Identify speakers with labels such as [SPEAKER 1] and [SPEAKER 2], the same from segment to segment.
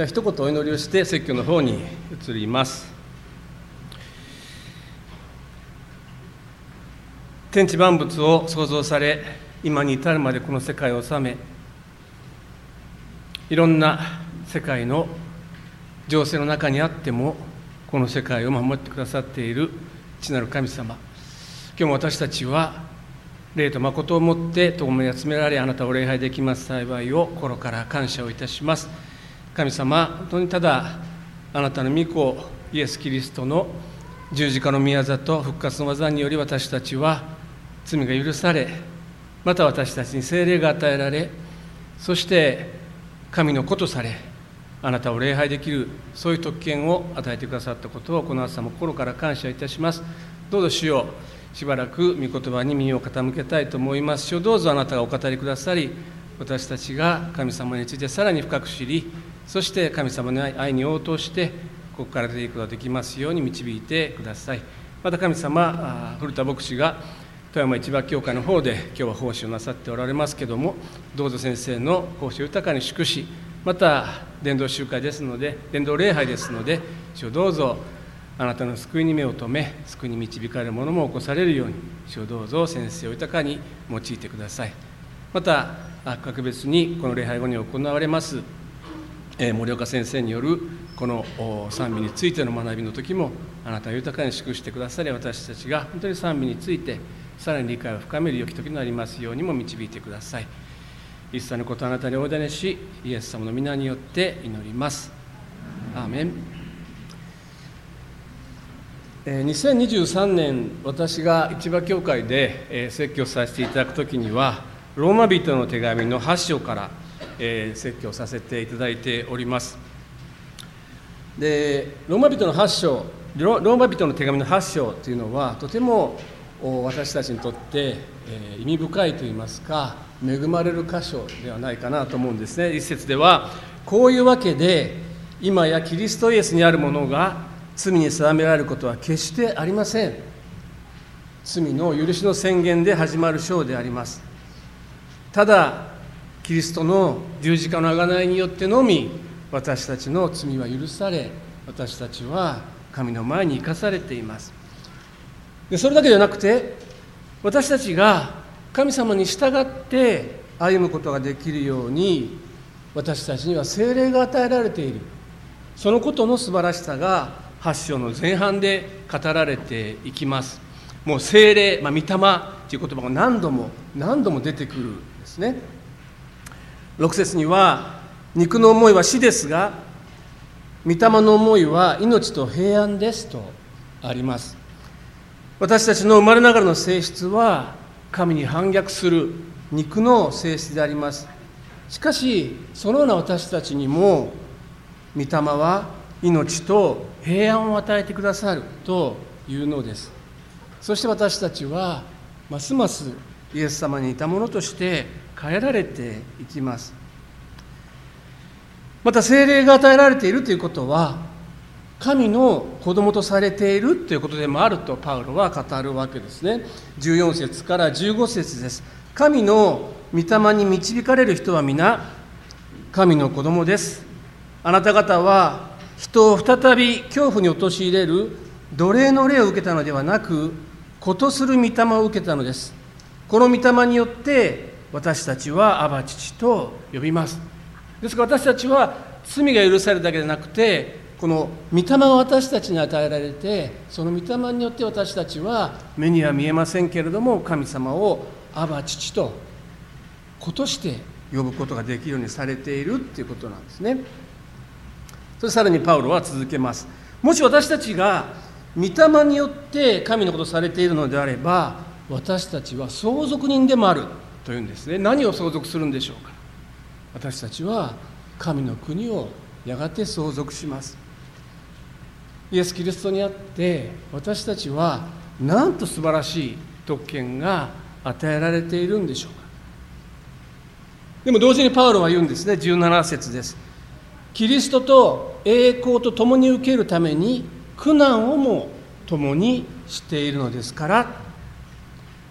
[SPEAKER 1] では一言お祈りをして説教の方に移ります。天地万物を創造され今に至るまでこの世界を治めいろんな世界の情勢の中にあってもこの世界を守ってくださっている父なる神様。今日も私たちは霊と誠をもって共に集められあなたを礼拝できます幸いを心から感謝をいたします。神様本当にただあなたの御子イエス・キリストの十字架の宮座と復活の技により私たちは罪が許されまた私たちに精霊が与えられそして神の子とされあなたを礼拝できるそういう特権を与えてくださったことをこの朝も心から感謝いたします。どうぞ主よしばらく御言葉に耳を傾けたいと思います。しどうぞあなたがお語りくださり私たちが神様についてさらに深く知りそして神様の愛に応答してここから出ていくことができますように導いてください。また神様古田牧師が富山市場協会の方で今日は奉仕をなさっておられますけどもどうぞ先生の奉仕を豊かに祝しまた伝道集会ですので伝道礼拝ですので主をどうぞあなたの救いに目を留め救いに導かれるものも起こされるように主をどうぞ先生を豊かに用いてください。また格別にこの礼拝後に行われます森岡先生によるこの賛美についての学びの時もあなたは豊かに祝してくださり私たちが本当に賛美についてさらに理解を深める良き時になりますようにも導いてください。一切のことあなたにお委ねしイエス様の皆によって祈ります。アーメン。2023年私が市場教会で説教させていただく時にはローマ人の手紙の8章からえ説教させていただいております。でローマ人の8章ローマ人の手紙の8章というのはとても私たちにとってえ意味深いといいますか恵まれる箇所ではないかなと思うんですね。一節ではこういうわけで今やキリストイエスにあるものが罪に定められることは決してありません。罪の許しの宣言で始まる章であります。ただキリストの十字架の贖いによってのみ私たちの罪は許され私たちは神の前に生かされています。でそれだけじゃなくて私たちが神様に従って歩むことができるように私たちには精霊が与えられている。そのことの素晴らしさが8章の前半で語られていきます。もう精霊、まあ、御霊という言葉が何度も何度も出てくるんですね。6節には肉の思いは死ですが御霊の思いは命と平安ですとあります。私たちの生まれながらの性質は神に反逆する肉の性質であります。しかしそのような私たちにも御霊は命と平安を与えてくださるというのです。そして私たちはますますイエス様にいたものとして変えられていきます。また精霊が与えられているということは神の子供とされているということでもあるとパウロは語るわけですね。14節から15節です。神の御霊に導かれる人は皆神の子供です。あなた方は人を再び恐怖に陥れる奴隷の霊を受けたのではなくことする御霊を受けたのです。この御霊によって私たちはアバ父と呼びます。ですから私たちは罪が許されるだけでなくてこの御霊が私たちに与えられてその御霊によって私たちは目には見えませんけれども神様をアバ父と子として呼ぶことができるようにされているっていうことなんですね。それさらにパウロは続けます。もし私たちが御霊によって神のことをされているのであれば私たちは相続人でもある。というんですね。何を相続するんでしょうか。私たちは神の国をやがて相続します。イエス・キリストにあって私たちはなんと素晴らしい特権が与えられているんでしょうか。でも同時にパウロは言うんですね。17節です。キリストと栄光と共に受けるために苦難をも共にしているのですから。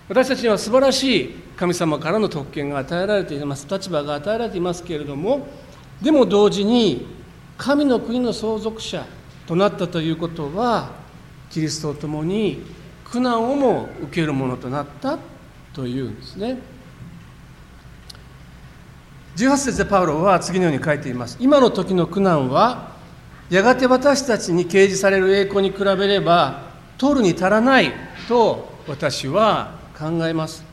[SPEAKER 1] 私たちには素晴らしい神様からの特権が与えられています。立場が与えられていますけれどもでも同時に神の国の相続者となったということはキリストと共に苦難をも受けるものとなったというんですね。18節でパウロは次のように書いています。今の時の苦難はやがて私たちに掲示される栄光に比べれば取るに足らないと私は考えます。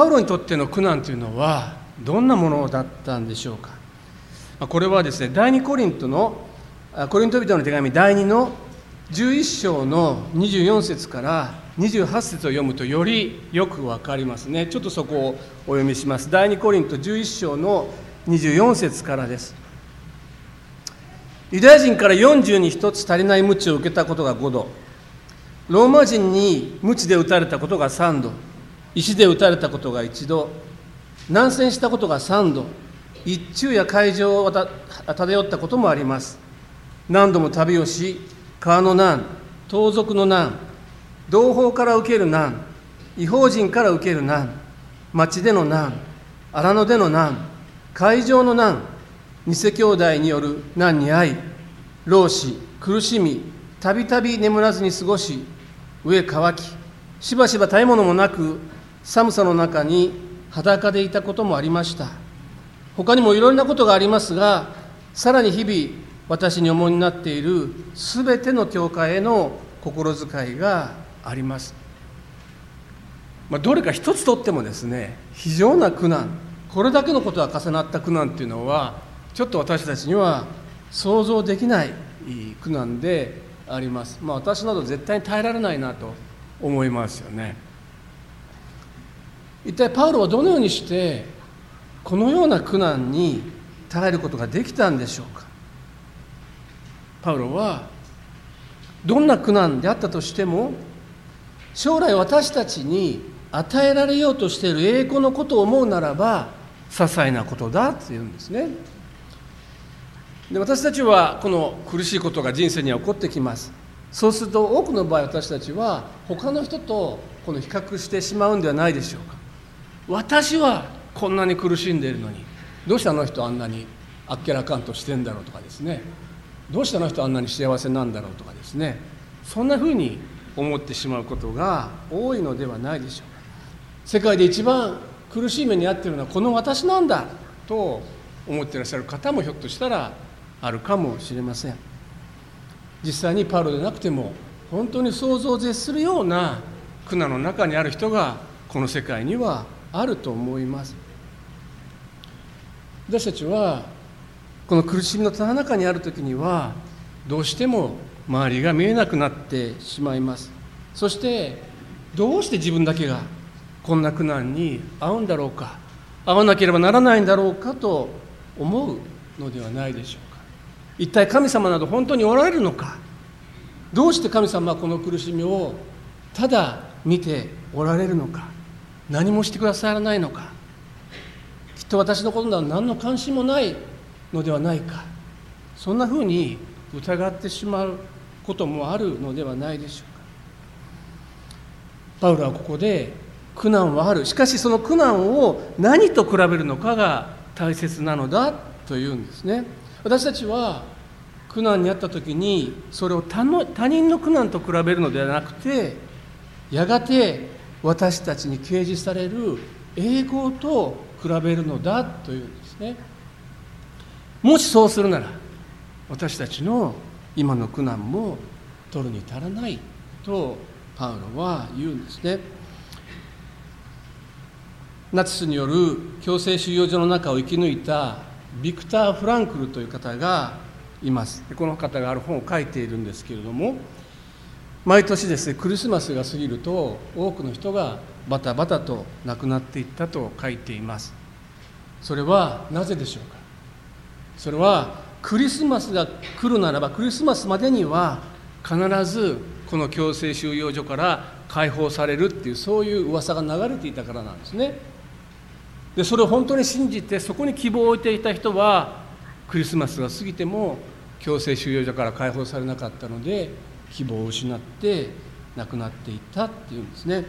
[SPEAKER 1] パウロにとっての苦難というのはどんなものだったんでしょうか？これはですね第2コリントのコリント人の手紙第2の11章の24節から28節を読むとよりよくわかりますね。ちょっとそこをお読みします。第2コリント11章の24節からです。ユダヤ人から40に1つ足りない鞭を受けたことが5度。ローマ人に鞭で打たれたことが3度。石で打たれたことが1度南遷したことが3度一昼夜海上を漂ったこともあります。何度も旅をし川の難盗賊の難同胞から受ける難違法人から受ける難町での難荒野での難海上の難偽兄弟による難に遭い老死苦しみたびたび眠らずに過ごし上乾きしばしば食べ物もなく寒さの中に裸でいたこともありました。他にもいろいろなことがありますがさらに日々私に重になっているすべての教会への心遣いがあります、まあ、どれか一つとってもですね非常な苦難これだけのことが重なった苦難っていうのはちょっと私たちには想像できない苦難であります、まあ、私など絶対に耐えられないなと思いますよね。一体パウロはどのようにしてこのような苦難に耐えることができたんでしょうか？パウロはどんな苦難であったとしても将来私たちに与えられようとしている栄光のことを思うならば些細なことだというんですね。で私たちはこの苦しいことが人生には起こってきます。そうすると多くの場合私たちは他の人とこの比較してしまうんではないでしょうか。私はこんなに苦しんでいるのにどうしてあの人あんなにあっけらかんとしてんだろうとかですね。どうしてあの人あんなに幸せなんだろうとかですね。そんなふうに思ってしまうことが多いのではないでしょうか。世界で一番苦しい目に遭っているのはこの私なんだと思っていらっしゃる方もひょっとしたらあるかもしれません。実際にパウロでなくても本当に想像を絶するような苦難の中にある人がこの世界にはあると思います。私たちはこの苦しみのただ中にある時にはどうしても周りが見えなくなってしまいます。そしてどうして自分だけがこんな苦難に遭うんだろうか遭わなければならないんだろうかと思うのではないでしょうか。一体神様など本当におられるのか。どうして神様はこの苦しみをただ見ておられるのか。何もしてくださらないのか。きっと私のことなど何の関心もないのではないか。そんなふうに疑ってしまうこともあるのではないでしょうか。パウロはここで苦難はある。しかしその苦難を何と比べるのかが大切なのだというんですね。私たちは苦難にあった時にそれを他の他人の苦難と比べるのではなくてやがて私たちに掲示される栄光と比べるのだというんですね。もしそうするなら私たちの今の苦難も取るに足らないとパウロは言うんですね。ナチスによる強制収容所の中を生き抜いたビクター・フランクルという方がいます。この方がある本を書いているんですけれども毎年ですねクリスマスが過ぎると多くの人がバタバタと亡くなっていったと書いています。それはなぜでしょうか？それはクリスマスが来るならばクリスマスまでには必ずこの強制収容所から解放されるっていうそういう噂が流れていたからなんですね。でそれを本当に信じてそこに希望を置いていた人はクリスマスが過ぎても強制収容所から解放されなかったので希望を失って亡くなっていったっていうんですね。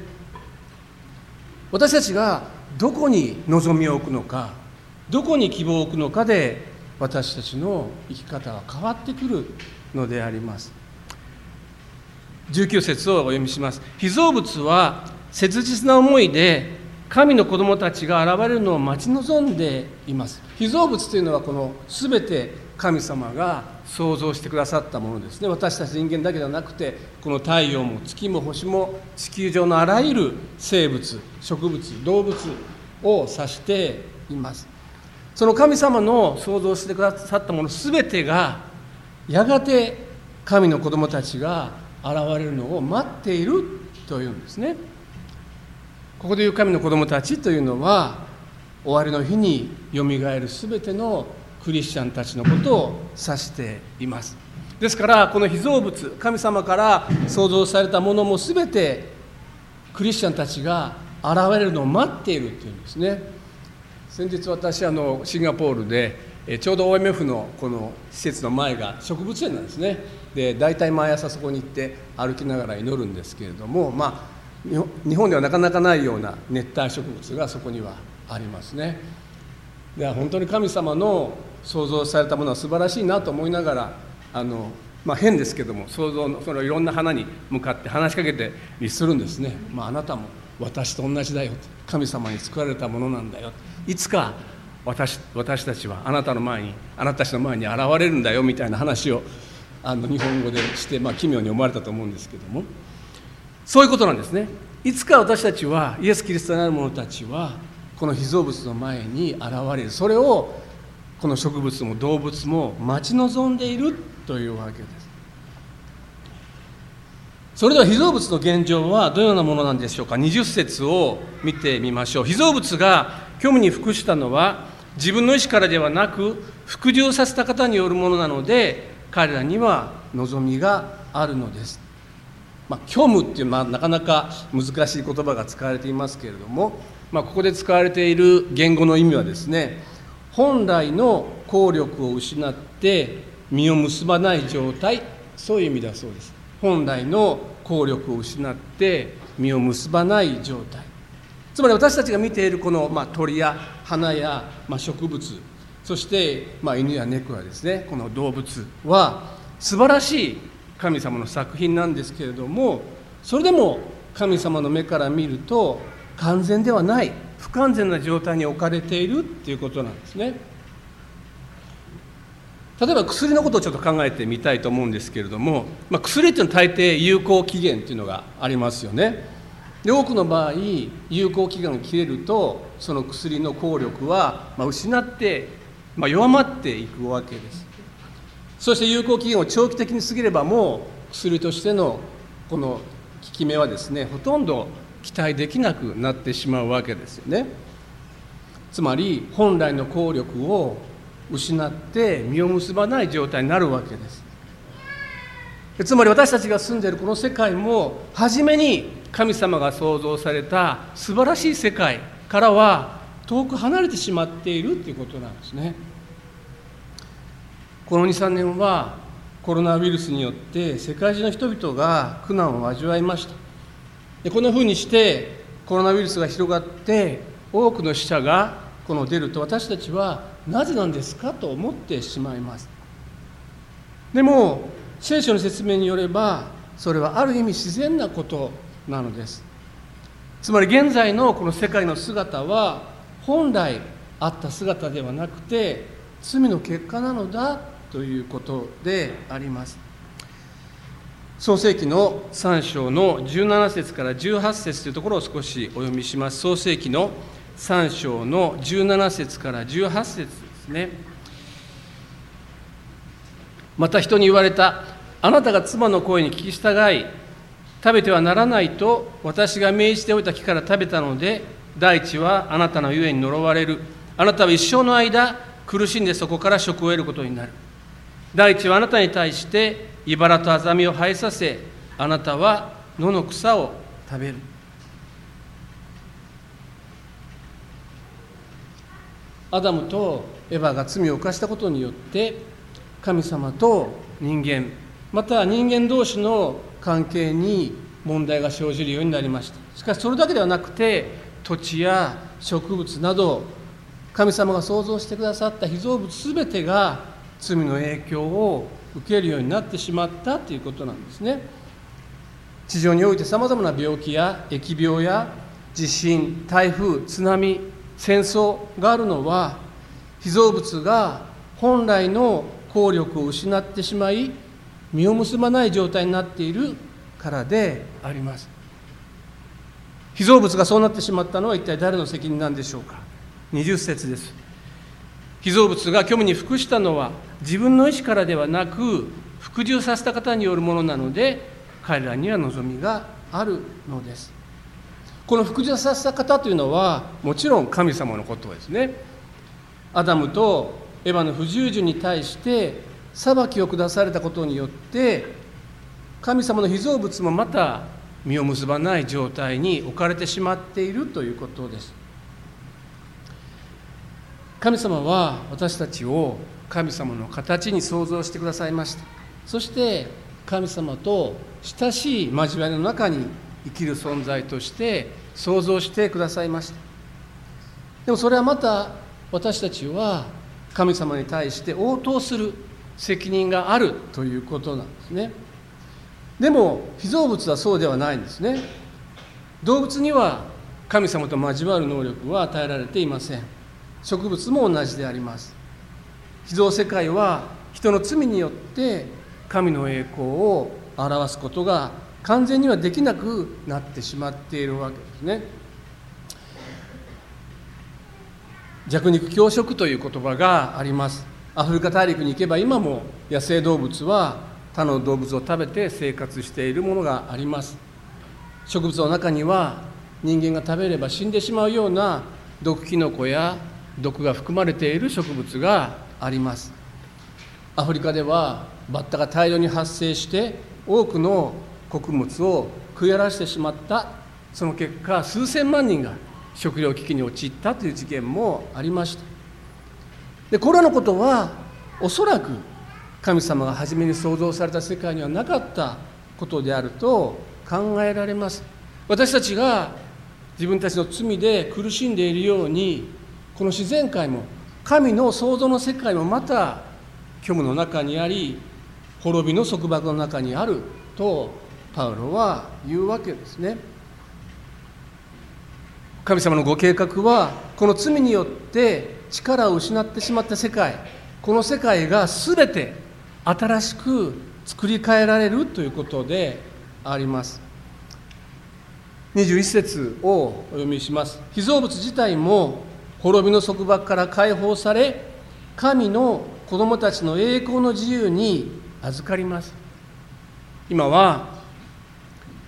[SPEAKER 1] 私たちがどこに望みを置くのかどこに希望を置くのかで私たちの生き方は変わってくるのであります。19節をお読みします。被造物は切実な思いで神の子供たちが現れるのを待ち望んでいます。被造物というのはこの全て神様が創造してくださったものです。ね私たち人間だけではなくてこの太陽も月も星も地球上のあらゆる生物植物動物を指しています。その神様の創造してくださったもの全てがやがて神の子供たちが現れるのを待っているというんですね。ここでいう神の子供たちというのは終わりの日によみがえる全てのクリスチャンたちのことを指しています。ですからこの被造物神様から創造されたものも全てクリスチャンたちが現れるのを待っているというんですね。先日私あのシンガポールでちょうど OMF のこの施設の前が植物園なんですね。で大体毎朝そこに行って歩きながら祈るんですけれどもまあ日本ではなかなかないような熱帯植物がそこにはありますね。では本当に神様の創造されたものは素晴らしいなと思いながらあの、まあ、変ですけども創造のそのいろんな花に向かって話しかけてするんですね、まあ、あなたも私と同じだよ神様に作られたものなんだよいつか私私たちはあなたの前にあなたたちの前に現れるんだよみたいな話をあの日本語でして、まあ、奇妙に思われたと思うんですけども。そういうことなんですね。いつか私たちはイエス・キリストなる者たちはこの被造物の前に現れる。それをこの植物も動物も待ち望んでいるというわけです。それでは被造物の現状はどのようなものなんでしょうか？20節を見てみましょう。被造物が虚無に服したのは自分の意思からではなく服従させた方によるものなので彼らには望みがあるのです。まあ、虚無っていうのはなかなか難しい言葉が使われていますけれども、まあ、ここで使われている言語の意味はですね本来の効力を失って実を結ばない状態。そういう意味だそうです。本来の効力を失って実を結ばない状態。つまり私たちが見ているこの、まあ、鳥や花や、まあ、植物そして、まあ、犬や猫やですね。この動物は素晴らしい神様の作品なんですけれどもそれでも神様の目から見ると完全ではない。不完全な状態に置かれているっていうことなんですね。例えば薬のことをちょっと考えてみたいと思うんですけれども、まあ、薬っていうのは大抵有効期限っていうのがありますよね。で多くの場合有効期限が切れるとその薬の効力はま失って、まあ、弱まっていくわけです。そして有効期限を長期的に過ぎればもう薬としてのこの効き目はですねほとんど期待できなくなってしまうわけですよね。つまり本来の効力を失って実を結ばない状態になるわけです。つまり私たちが住んでいるこの世界も初めに神様が創造された素晴らしい世界からは遠く離れてしまっているということなんですね。この23年はコロナウイルスによって世界中の人々が苦難を味わいました。でこんなふうにしてコロナウイルスが広がって多くの死者がこの出ると私たちはなぜなんですかと思ってしまいます。でも聖書の説明によればそれはある意味自然なことなのです。つまり現在のこの世界の姿は本来あった姿ではなくて罪の結果なのだということであります。創世紀の3章の17節から18節というところを少しお読みします。創世紀の3章の17節から18節ですね。また人に言われたあなたが妻の声に聞き従い食べてはならないと私が命じておいた木から食べたので大地はあなたのゆえに呪われる。あなたは一生の間苦しんでそこから食を得ることになる。大地はあなたに対して茨とアザミを生えさせあなたは野の草を食べる。アダムとエヴァが罪を犯したことによって神様と人間また人間同士の関係に問題が生じるようになりました。しかしそれだけではなくて土地や植物など神様が創造してくださった被造物全てが罪の影響を受けるようになってしまったということなんですね。地上においてさまざまな病気や疫病や地震台風津波戦争があるのは被造物が本来の効力を失ってしまい実を結ばない状態になっているからであります。被造物がそうなってしまったのは一体誰の責任なんでしょうか。20節です。被造物が虚無に服したのは自分の意思からではなく服従させた方によるものなので彼らには望みがあるのです。この服従させた方というのはもちろん神様のことですね。アダムとエヴァの不従順に対して裁きを下されたことによって神様の被造物もまた実を結ばない状態に置かれてしまっているということです。神様は私たちを神様の形に創造してくださいました。そして神様と親しい交わりの中に生きる存在として創造してくださいました。でもそれはまた私たちは神様に対して応答する責任があるということなんですね。でも被造物はそうではないんですね。動物には神様と交わる能力は与えられていません。植物も同じであります。被造世界は人の罪によって神の栄光を表すことが完全にはできなくなってしまっているわけですね。弱肉強食という言葉があります。アフリカ大陸に行けば今も野生動物は他の動物を食べて生活しているものがあります。植物の中には人間が食べれば死んでしまうような毒キノコや毒が含まれている植物があります。アフリカではバッタが大量に発生して多くの穀物を食い荒らしてしまったその結果数千万人が食糧危機に陥ったという事件もありました。でこれらのことはおそらく神様が初めに創造された世界にはなかったことであると考えられます。私たちが自分たちの罪で苦しんでいるようにこの自然界も神の創造の世界もまた虚無の中にあり滅びの束縛の中にあるとパウロは言うわけですね。神様のご計画はこの罪によって力を失ってしまった世界。この世界が全て新しく作り変えられるということであります。21節をお読みします。被造物自体も滅びの束縛から解放され神の子供たちの栄光の自由に預かります。今は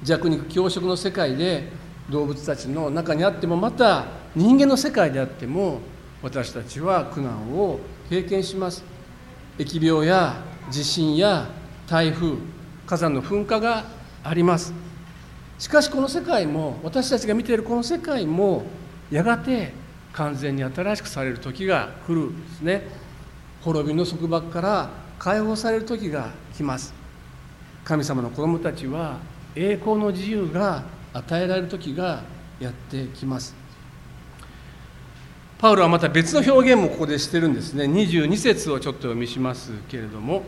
[SPEAKER 1] 弱肉強食の世界で動物たちの中にあってもまた人間の世界であっても私たちは苦難を経験します。疫病や地震や台風火山の噴火があります。しかしこの世界も私たちが見ているこの世界もやがて完全に新しくされる時が来るんですね。滅びの束縛から解放される時が来ます。神様の子供たちは栄光の自由が与えられる時がやってきます。パウロはまた別の表現もここでしてるんですね。22節をちょっと読みしますけれども。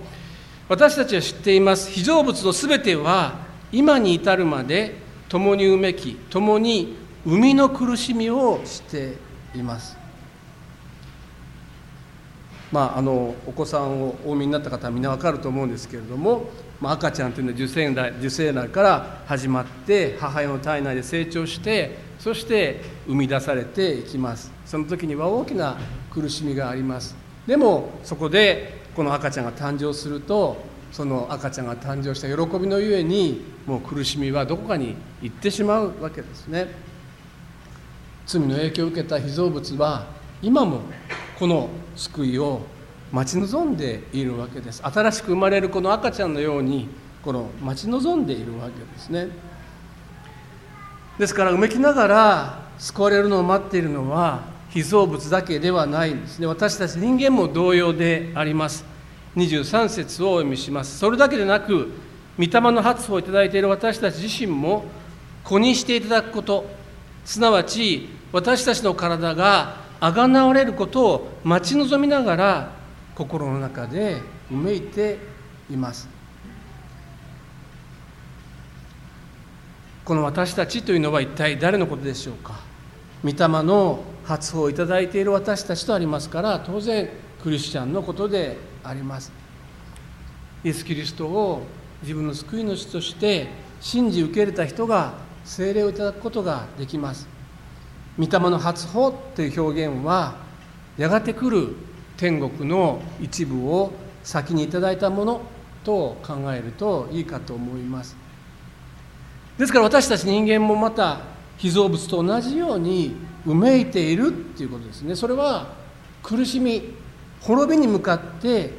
[SPEAKER 1] 私たちは知っています。被造物のすべては今に至るまで共にうめき共に生みの苦しみをしています。まあ、あのお子さんをお産みになった方はみんな分かると思うんですけれども、まあ、赤ちゃんというのは受精卵受精卵から始まって母親の体内で成長してそして生み出されていきます。その時には大きな苦しみがあります。でもそこでこの赤ちゃんが誕生するとその赤ちゃんが誕生した喜びのゆえにもう苦しみはどこかに行ってしまうわけですね。罪の影響を受けた被造物は今もこの救いを待ち望んでいるわけです。新しく生まれるこの赤ちゃんのようにこの待ち望んでいるわけですね。ですからうめきながら救われるのを待っているのは被造物だけではないんですね。私たち人間も同様であります。23節をお読みします。それだけでなく御霊の発歩をいただいている私たち自身も子にしていただくこと。すなわち私たちの体があがなわれることを待ち望みながら心の中でうめいています。この私たちというのは一体誰のことでしょうか？御霊の発報をいただいている私たちとありますから当然クリスチャンのことであります。イエス・キリストを自分の救い主として信じ受け入れた人が聖霊をいただくことができます。御霊の発報という表現はやがて来る天国の一部を先にいただいたものと考えるといいかと思います。ですから私たち人間もまた被造物と同じようにうめいているっていうことですね。それは苦しみ滅びに向かって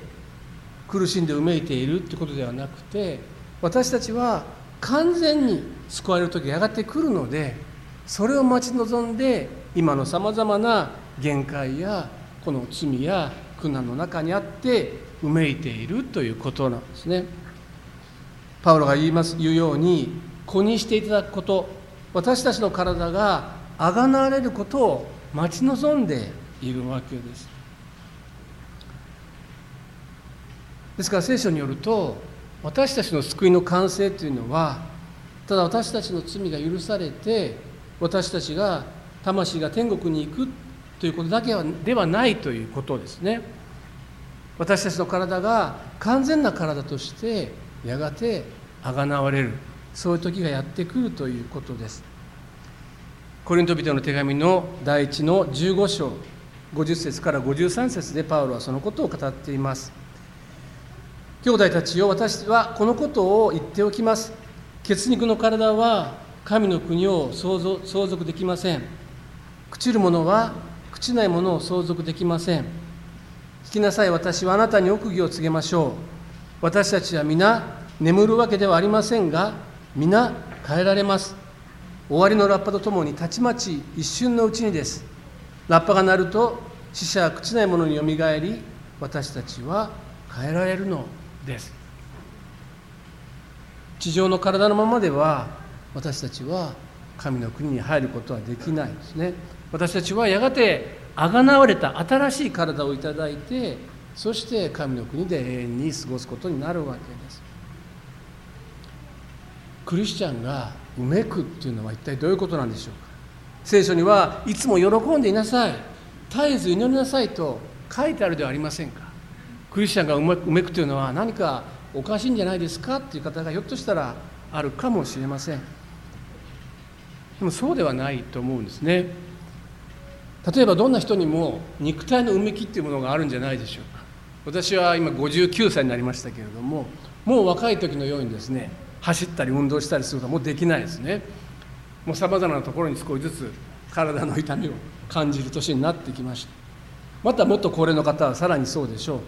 [SPEAKER 1] 苦しんでうめいているってことではなくて私たちは完全に救われる時やがて来るのでそれを待ち望んで今のさまざまな限界やこの罪や苦難の中にあってうめいているということなんですね。パウロが言います言うように子にしていただくこと私たちの体があがなわれることを待ち望んでいるわけですですから聖書によると私たちの救いの完成というのはただ私たちの罪が許されて私たちが魂が天国に行くということだけではないということですね。私たちの体が完全な体としてやがてあがなわれる。そういう時がやってくるということです。コリント人の手紙の第1の15章50節から53節でパウロはそのことを語っています。兄弟たちよ私はこのことを言っておきます。血肉の体は神の国を相続できません。朽ちる者は朽ちないものを相続できません。聞きなさい私はあなたに奥義を告げましょう。私たちは皆眠るわけではありませんが皆変えられます。終わりのラッパとともにたちまち一瞬のうちにです。ラッパが鳴ると死者は朽ちないものによみがえり私たちは変えられるの。です。地上の体のままでは私たちは神の国に入ることはできないですね。私たちはやがてあがなわれた新しい体をいただいてそして神の国で永遠に過ごすことになるわけです。クリスチャンがうめくっていうのは一体どういうことなんでしょうか？聖書にはいつも喜んでいなさい。絶えず祈りなさいと書いてあるではありませんか？クリスチャンがうめくというのは何かおかしいんじゃないですかっていう方がひょっとしたらあるかもしれません。でもそうではないと思うんですね。例えばどんな人にも肉体のうめきっていうものがあるんじゃないでしょうか。私は今59歳になりましたけれどももう若い時のようにですね走ったり運動したりすることはもうできないですね。もうさまざまなところに少しずつ体の痛みを感じる年になってきました。またもっと高齢の方はさらにそうでしょう。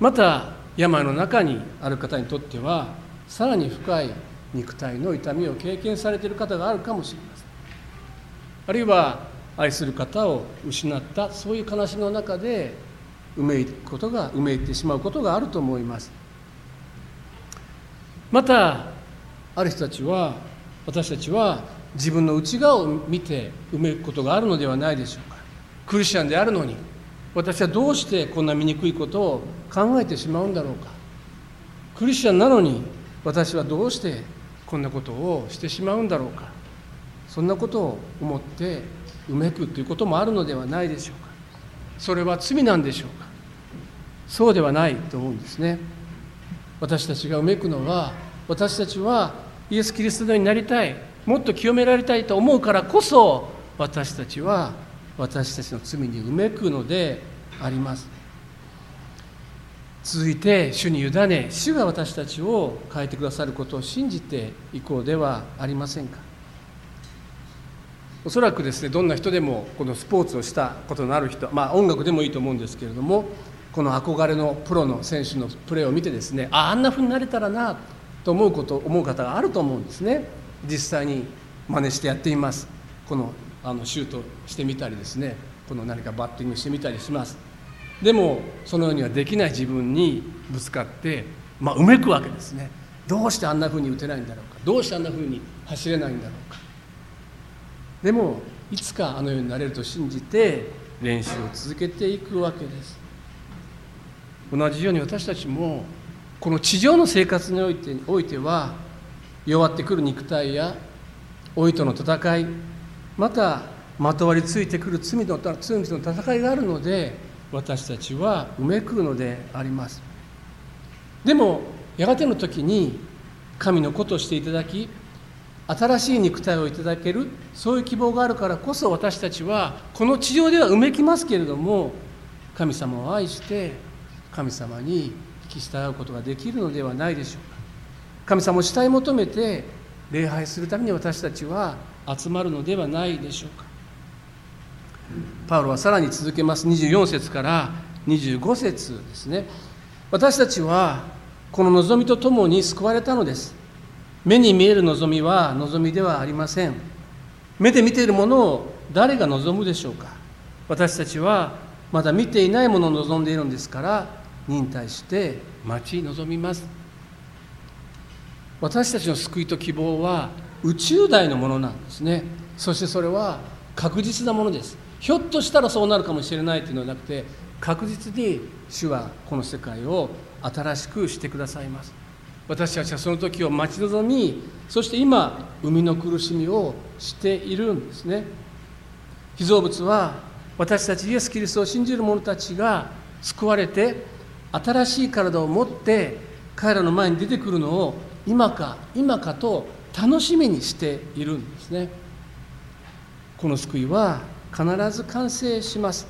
[SPEAKER 1] また病の中にある方にとってはさらに深い肉体の痛みを経験されている方があるかもしれません。あるいは愛する方を失ったそういう悲しみの中でうめいくことがうめいてしまうことがあると思います。またある人たちは私たちは自分の内側を見て埋めることがあるのではないでしょうか。クリスチャンであるのに私はどうしてこんな醜いことを考えてしまうんだろうか。クリスチャンなのに私はどうしてこんなことをしてしまうんだろうか。そんなことを思ってうめくということもあるのではないでしょうか。それは罪なんでしょうか。そうではないと思うんですね。私たちがうめくのは私たちはイエス・キリストになりたい。もっと清められたいと思うからこそ私たちは私たちの罪にうめくのであります。続いて主に委ね主が私たちを変えてくださることを信じていこうではありませんか。おそらくですねどんな人でもこのスポーツをしたことのある人まあ音楽でもいいと思うんですけれどもこの憧れのプロの選手のプレーを見てですねああんなふうになれたらなと思うこと思う方があると思うんですね。実際に真似してやっています。このあのシュートしてみたりですね。この何かバッティングしてみたりします。でもそのようにはできない自分にぶつかって、まあ、うめくわけですね。どうしてあんなふうに打てないんだろうか。どうしてあんなふうに走れないんだろうか。でもいつかあのようになれると信じて練習を続けていくわけです。同じように私たちもこの地上の生活においておいては弱ってくる肉体や老いとの戦いまたまとわりついてくる罪の罪の戦いがあるので私たちはうめくるのであります。でもやがての時に神の子としていただき新しい肉体をいただけるそういう希望があるからこそ私たちはこの地上ではうめきますけれども神様を愛して神様に聞き従うことができるのではないでしょうか。神様を慕い求めて礼拝するために私たちは集まるのではないでしょうか。パウロはさらに続けます。24節から25節ですね。私たちはこの望みとともに救われたのです。目に見える望みは望みではありません。目で見ているものを誰が望むでしょうか。私たちはまだ見ていないものを望んでいるんですから忍耐して待ち望みます。私たちの救いと希望は宇宙大のものなんですね。そしてそれは確実なものです。ひょっとしたらそうなるかもしれないというのではなくて確実に主はこの世界を新しくしてくださいます。私たちはその時を待ち望みそして今生みの苦しみをしているんですね。被造物は私たちイエス・キリストを信じる者たちが救われて新しい体を持って彼らの前に出てくるのを今か今かと楽しみにしているんですね。この救いは必ず完成します。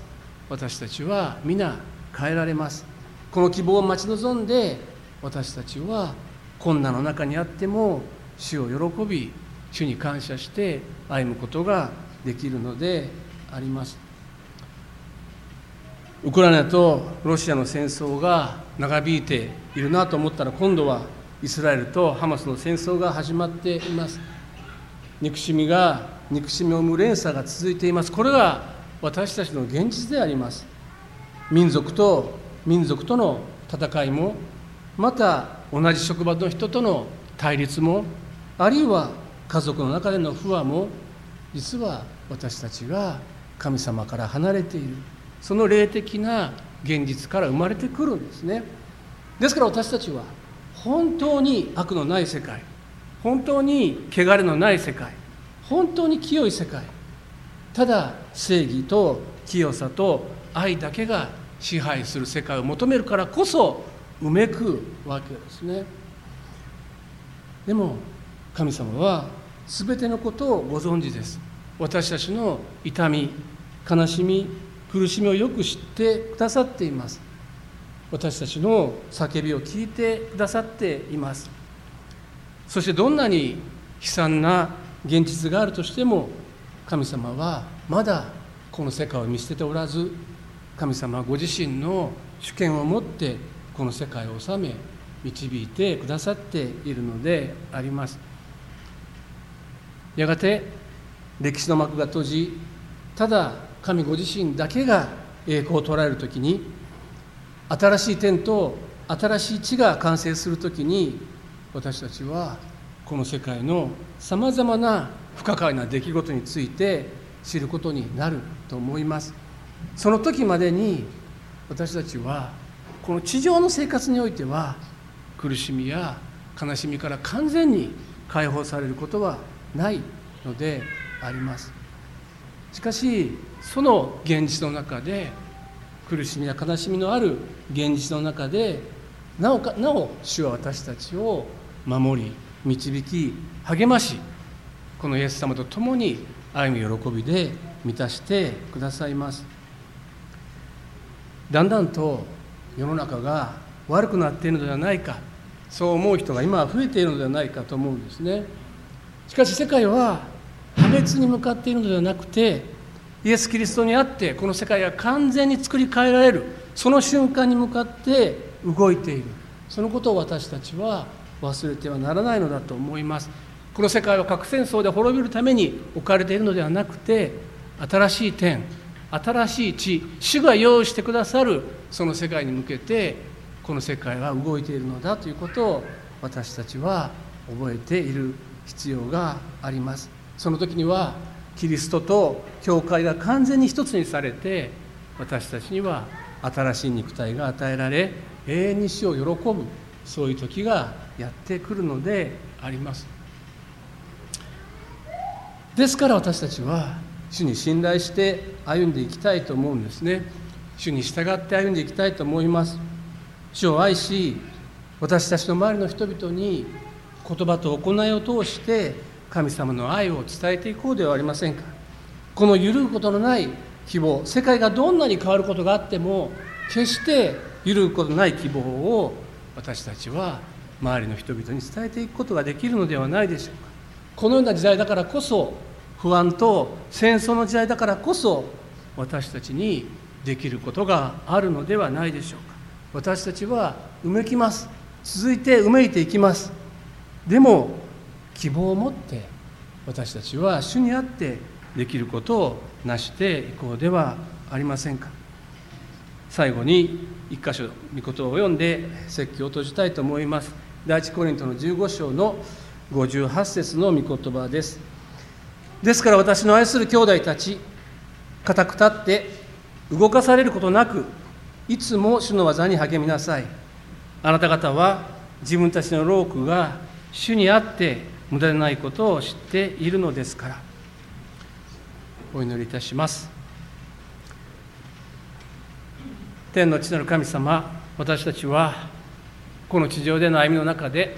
[SPEAKER 1] 私たちは皆変えられます。この希望を待ち望んで私たちは困難の中にあっても主を喜び主に感謝して歩むことができるのであります。ウクライナとロシアの戦争が長引いているなと思ったら今度はイスラエルとハマスの戦争が始まっています。憎しみが憎しみを生む連鎖が続いています。これが私たちの現実であります。民族と民族との戦いもまた同じ職場の人との対立もあるいは家族の中での不和も実は私たちが神様から離れている。その霊的な現実から生まれてくるんですね。ですから私たちは本当に悪のない世界。本当に汚れのない世界。本当に清い世界。ただ正義と清さと愛だけが支配する世界を求めるからこそうめくわけですね。でも神様は全てのことをご存知です。私たちの痛み悲しみ苦しみをよく知ってくださっています。私たちの叫びを聞いてくださっています。そしてどんなに悲惨な現実があるとしても神様はまだこの世界を見捨てておらず神様はご自身の主権を持ってこの世界を治め導いてくださっているのであります。やがて歴史の幕が閉じただ神ご自身だけが栄光を捉える時に新しい天と新しい地が完成する時に私たちはこの世界のさまざまな不可解な出来事について知ることになると思います。その時までに私たちはこの地上の生活においては苦しみや悲しみから完全に解放されることはないのであります。しかしその現実の中で苦しみや悲しみのある現実の中でなおかなお主は私たちを守り導き励ましこのイエス様と共に歩み喜びで満たしてくださいます。だんだんと世の中が悪くなっているのではないかそう思う人が今は増えているのではないかと思うんですね。しかし世界は破滅に向かっているのではなくてイエス・キリストにあってこの世界が完全に作り変えられる。その瞬間に向かって動いている。そのことを私たちは忘れてはならないのだと思います。この世界は核戦争で滅びるために置かれているのではなくて新しい天新しい地主が用意してくださるその世界に向けてこの世界は動いているのだということを私たちは覚えている必要があります。その時にはキリストと教会が完全に一つにされて私たちには新しい肉体が与えられ永遠に死を喜ぶそういう時がやってくるのであります。ですから私たちは主に信頼して歩んでいきたいと思うんですね。主に従って歩んでいきたいと思います。主を愛し私たちの周りの人々に言葉と行いを通して神様の愛を伝えていこうではありませんか？この揺るぐことのない希望世界がどんなに変わることがあっても決して揺るぐことのない希望を私たちは周りの人々に伝えていくことができるのではないでしょうか？このような時代だからこそ不安と戦争の時代だからこそ私たちにできることがあるのではないでしょうか？私たちはうめきます。続いてうめいていきます。でも希望を持って私たちは主にあってできることを成していこうではありませんか？最後に一箇所御言葉を読んで説教を閉じたいと思います。第一コリントの15章の58節の御言葉です。ですから私の愛する兄弟たち固く立って動かされることなくいつも主の技に励みなさい。あなた方は自分たちの労苦が主にあって無駄でないことを知っているのですから。お祈りいたします。天の地なる神様私たちはこの地上での歩みの中で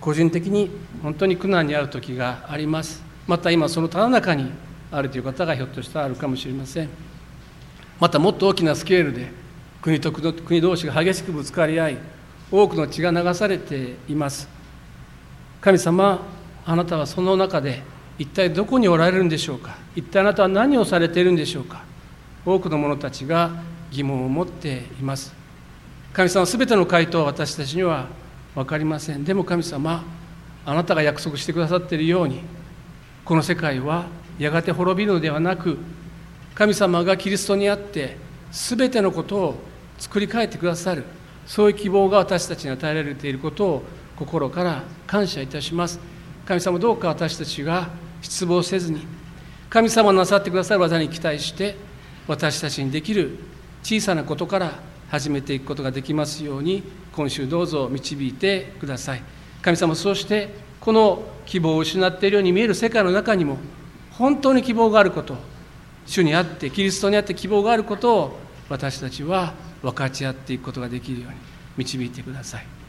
[SPEAKER 1] 個人的に本当に苦難に遭う時があります。また今そのただ中にあるという方がひょっとしたらあるかもしれません。またもっと大きなスケールで国と国同士が激しくぶつかり合い多くの血が流されています。神様あなたはその中で一体どこにおられるんでしょうか？一体あなたは何をされているんでしょうか？多くの者たちが疑問を持っています。神様すべての回答は私たちには分かりません。でも神様あなたが約束してくださっているようにこの世界はやがて滅びるのではなく神様がキリストにあって全てのことを作り変えてくださるそういう希望が私たちに与えられていることを心から感謝いたします。神様どうか私たちが失望せずに神様なさってくださる技に期待して私たちにできる小さなことから始めていくことができますように今週どうぞ導いてください。神様そうしてこの希望を失っているように見える世界の中にも本当に希望があること主にあってキリストにあって希望があることを私たちは分かち合っていくことができるように導いてください。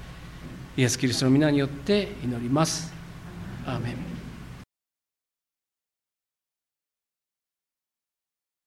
[SPEAKER 1] イエス・キリストの皆によって祈ります。アーメン。